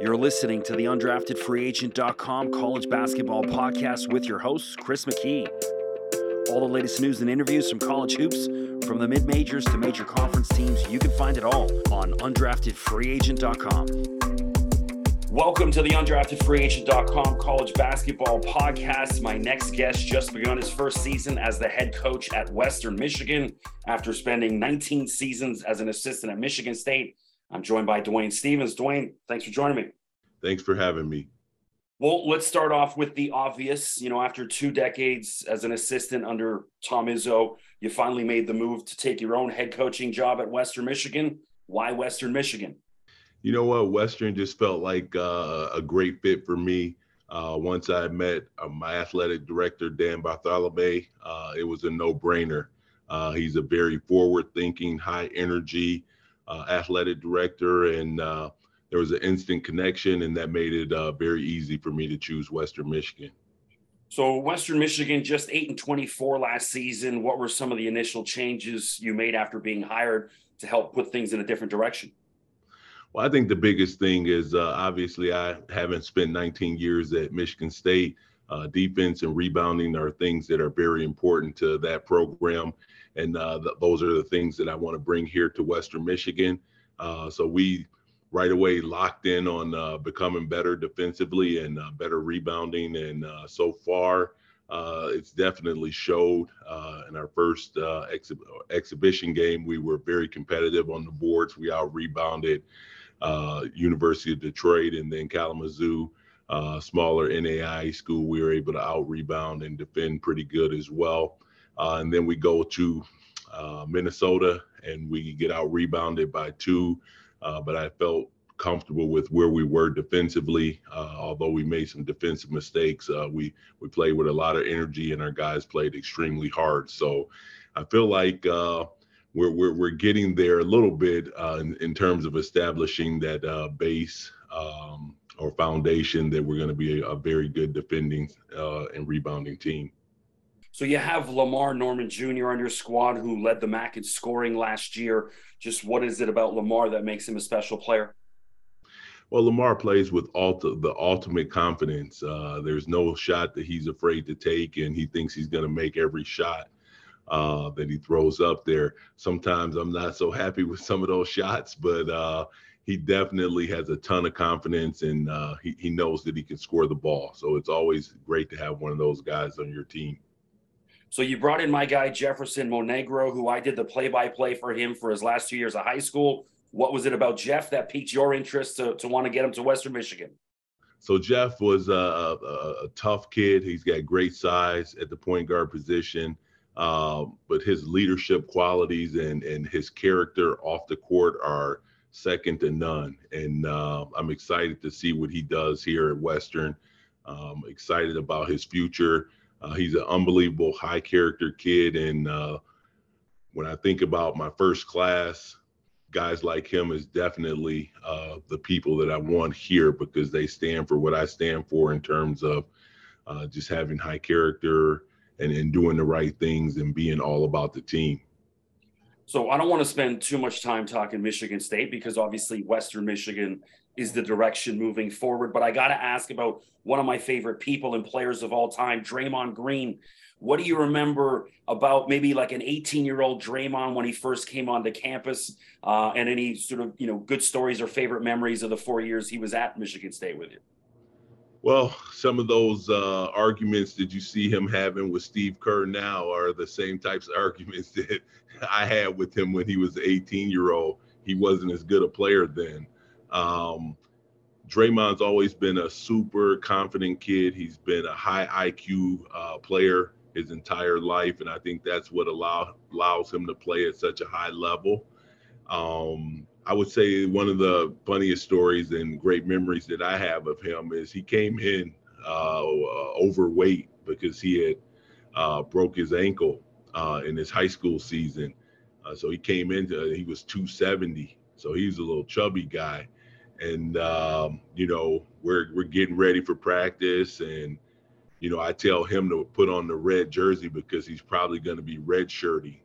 You're listening to the undraftedfreeagent.com college basketball podcast with your host, Chris McKee. All the latest news and interviews from college hoops, from the mid majors to major conference teams, you can find it all on undraftedfreeagent.com. Welcome to the undraftedfreeagent.com college basketball podcast. My next guest just begun his first season as the head coach at Western Michigan after spending 19 seasons as an assistant at Michigan State I'm joined by Dwayne Stevens. Dwayne, thanks for joining me. Thanks for having me. Well, let's start off with the obvious. You know, after two decades as an assistant under Tom Izzo, you finally made the move to take your own head coaching job at Western Michigan. Why Western Michigan? You know what? Western just felt like uh, a great fit for me. Uh, once I met uh, my athletic director, Dan Bartholomae, uh, it was a no brainer. Uh, he's a very forward thinking, high energy, uh, athletic director, and uh, there was an instant connection, and that made it uh, very easy for me to choose Western Michigan. So Western Michigan just eight and twenty-four last season. What were some of the initial changes you made after being hired to help put things in a different direction? Well, I think the biggest thing is uh, obviously I haven't spent 19 years at Michigan State. Uh, defense and rebounding are things that are very important to that program and uh, th- those are the things that I want to bring here to Western Michigan. Uh, so we right away locked in on uh, becoming better defensively and uh, better rebounding, and uh, so far it's definitely showed. in our first exhibition game, we were very competitive on the boards. We out rebounded University of Detroit and then Kalamazoo. Uh, smaller NAI school, we were able to out rebound and defend pretty good as well. Uh, and then we go to uh, Minnesota and we get out rebounded by two. Uh, but I felt comfortable with where we were defensively. Uh, although we made some defensive mistakes, uh, we we played with a lot of energy and our guys played extremely hard. So I feel like uh, we're, we're we're getting there a little bit in, in, terms of establishing that base. Um, or foundation that we're going to be a, a, very good defending and rebounding team. So you have Lamar Norman Jr. on your squad who led the MAC in scoring last year. Just what is it about Lamar that makes him a special player? Well, Lamar plays with ulti- the ultimate confidence. Uh, there's no shot that he's afraid to take, and he thinks he's going to make every shot uh, that he throws up there. Sometimes I'm not so happy with some of those shots, but uh, he definitely has a ton of confidence, and uh, he, he knows that he can score the ball. So it's always great to have one of those guys on your team. So you brought in my guy Jefferson Monegro, who I did the play-by-play for him for his last two years of high school. What was it about Jeff that piqued your interest to, to want to get him to Western Michigan? So Jeff was a, a, a tough kid. He's got great size at the point guard position, uh, but his leadership qualities and and his character off the court are second to none. And uh, I'm excited to see what he does here at Western. Um, excited about his future. Uh, he's an unbelievable high character kid. And uh, when I think about my first class, guys like him is definitely uh, the people that I want here because they stand for what I stand for in terms of uh, just having high character and, and doing the right things and being all about the team. So I don't want to spend too much time talking Michigan State because obviously Western Michigan is the direction moving forward. But I got to ask about one of my favorite people and players of all time, Draymond Green. What do you remember about maybe like an 18 year old Draymond when he first came onto campus uh, and any sort of, you know, good stories or favorite memories of the four years he was at Michigan State with you? Well, some of those uh, arguments that you see him having with Steve Kerr now are the same types of arguments that I had with him when he was 18 year old. He wasn't as good a player then. Um, Draymond's always been a super confident kid. He's been a high IQ uh, player his entire life, and I think that's what allow, allows him to play at such a high level. Um, I would say one of the funniest stories and great memories that I have of him is he came in uh, overweight because he had uh, broke his ankle uh, in his high school season. Uh, so he came into he was 270, so he's a little chubby guy and um, you know we're we're getting ready for practice and you know I tell him to put on the red jersey because he's probably going to be red shirting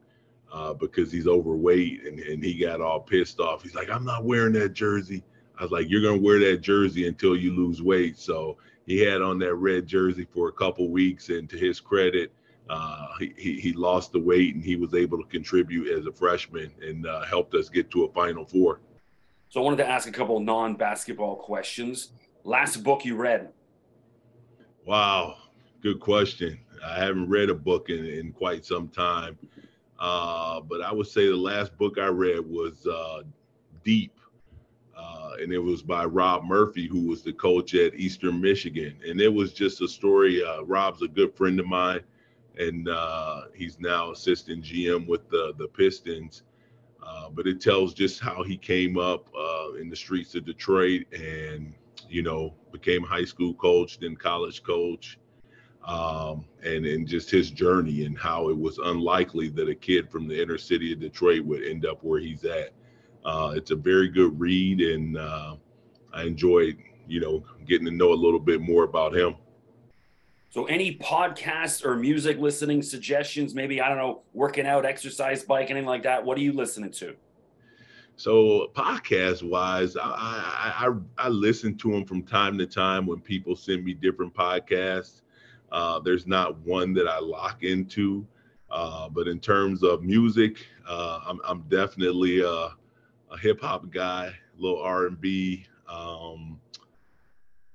uh, because he's overweight and, and he got all pissed off. He's like, I'm not wearing that jersey. I was like, you're gonna wear that jersey until you lose weight. So he had on that red jersey for a couple weeks, and to his credit, uh, he, he lost the weight and he was able to contribute as a freshman and uh, helped us get to a Final Four. So I wanted to ask a couple non-basketball questions. Last book you read? Wow, good question. I haven't read a book in, in quite some time, uh, but I would say the last book I read was uh, Deep uh, and it was by Rob Murphy, who was the coach at Eastern Michigan. And it was just a story. Uh, Rob's a good friend of mine, and uh, he's now assistant GM with the the Pistons. Uh, but it tells just how he came up in the streets of Detroit, and you know became high school coach, then college coach. Um, and and just his journey and how it was unlikely that a kid from the inner city of Detroit would end up where he's at. Uh, it's a very good read, and uh, I enjoyed, you know, getting to know a little bit more about him. So, any podcasts or music listening suggestions? Maybe I don't know, working out, exercise, bike, anything like that. What are you listening to? So, podcast wise, I, I, I I listen to them from time to time when people send me different podcasts. Uh, there's not one that I lock into, uh, but in terms of music, uh, I'm, I'm definitely uh, a hip hop guy, a little R and B. Um,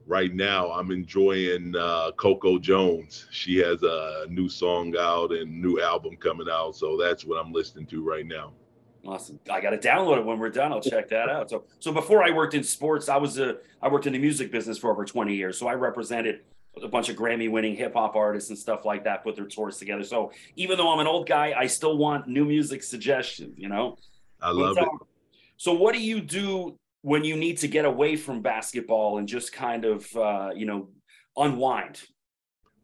right now, I'm enjoying uh, Coco Jones. She has a new song out and new album coming out, so that's what I'm listening to right now. Awesome. I got to download it when we're done. I'll check that out. So, so before I worked in sports, I was a I worked in the music business for over 20 years. So I represented a bunch of Grammy winning hip hop artists and stuff like that, put their tours together. So even though I'm an old guy, I still want new music suggestions, you know? I love it. So, what do you do when you need to get away from basketball and just kind of, uh, you know, unwind?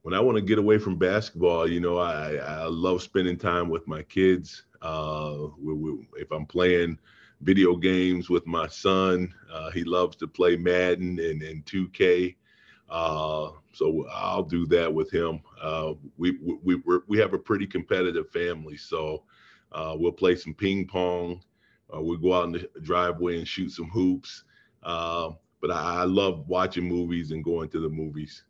When I want to get away from basketball, you know, I, I love spending time with my kids. Uh, we, we, if I'm playing video games with my son, uh, he loves to play Madden and, and 2K. Uh, so I'll do that with him. Uh, we we we have a pretty competitive family, so uh, we'll play some ping pong. Uh, we go out in the driveway and shoot some hoops. Uh, but I, I, love watching movies and going to the movies.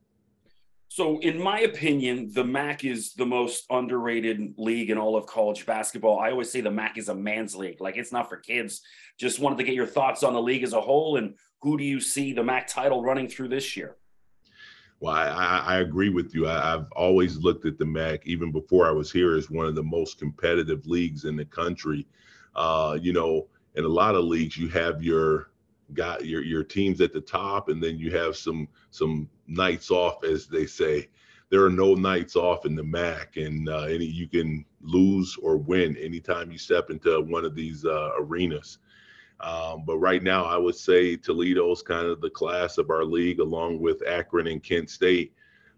So, in my opinion, the MAC is the most underrated league in all of college basketball. I always say the MAC is a man's league, like it's not for kids. Just wanted to get your thoughts on the league as a whole, and who do you see the MAC title running through this year? Well, I, I, agree with you. I, have always looked at the MAC, even before I was here, as one of the most competitive leagues in the country. Uh, you know, in a lot of leagues, you have your got your your teams at the top, and then you have some some nights off, as they say. There are no nights off in the MAC, and uh, any you can lose or win anytime you step into one of these uh, arenas. Um, but right now, I would say Toledo's kind of the class of our league, along with Akron and Kent State.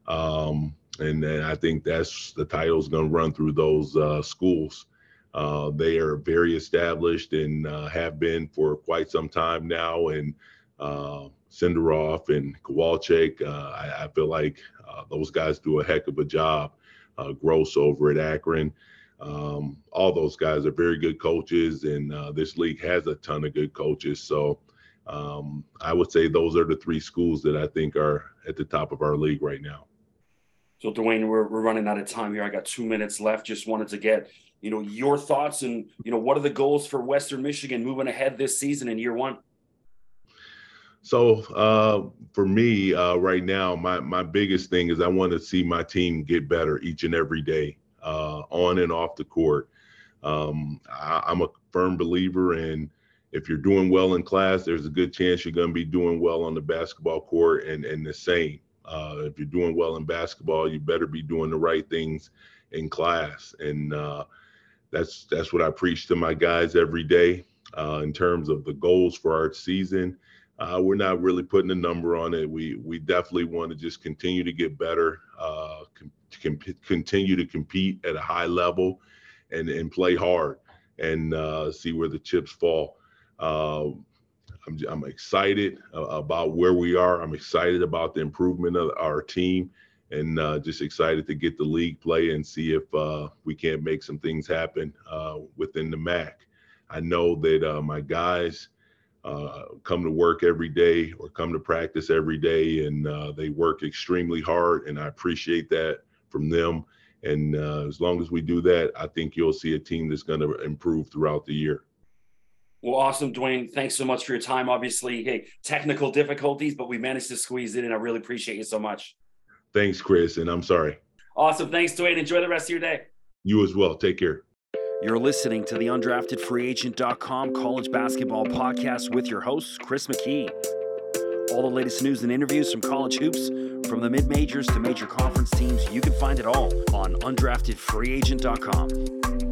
Um, and then I think that's the title's going to run through those uh, schools. Uh, they are very established and uh, have been for quite some time now. And uh, and Kowalczyk, uh, I, I, feel like uh, those guys do a heck of a job. Uh, Groce over at Akron. Um, all those guys are very good coaches, and uh, this league has a ton of good coaches. So um, I would say those are the three schools that I think are at the top of our league right now. So, Dwayne, we're, we're running out of time here. I got two minutes left. Just wanted to get you know your thoughts and you know what are the goals for Western Michigan moving ahead this season in year one. So uh, for me uh, right now, my my biggest thing is I want to see my team get better each and every day, uh, on and off the court. Um, I, I'm a firm believer in if you're doing well in class, there's a good chance you're going to be doing well on the basketball court, and and the same. Uh, if you're doing well in basketball, you better be doing the right things in class. And uh, that's that's what I preach to my guys every day. Uh, in terms of the goals for our season, uh, we're not really putting a number on it. We we definitely want to just continue to get better, uh, com- continue to compete at a high level, and and play hard, and uh, see where the chips fall. Uh, I'm I'm excited about where we are. I'm excited about the improvement of our team and uh, just excited to get the league play and see if uh, we can't make some things happen uh, within the MAC. I know that uh, my guys uh, come to work every day or come to practice every day, and uh, they work extremely hard, and I appreciate that from them. And uh, as long as we do that, I think you'll see a team that's going to improve throughout the year. Well, awesome, Dwayne. Thanks so much for your time. Obviously, hey, technical difficulties, but we managed to squeeze it in. I really appreciate you so much. Thanks, Chris, and I'm sorry. Awesome. Thanks, Dwayne. Enjoy the rest of your day. You as well. Take care. You're listening to the undraftedfreeagent.com college basketball podcast with your host, Chris McKee. All the latest news and interviews from college hoops, from the mid majors to major conference teams, you can find it all on undraftedfreeagent.com.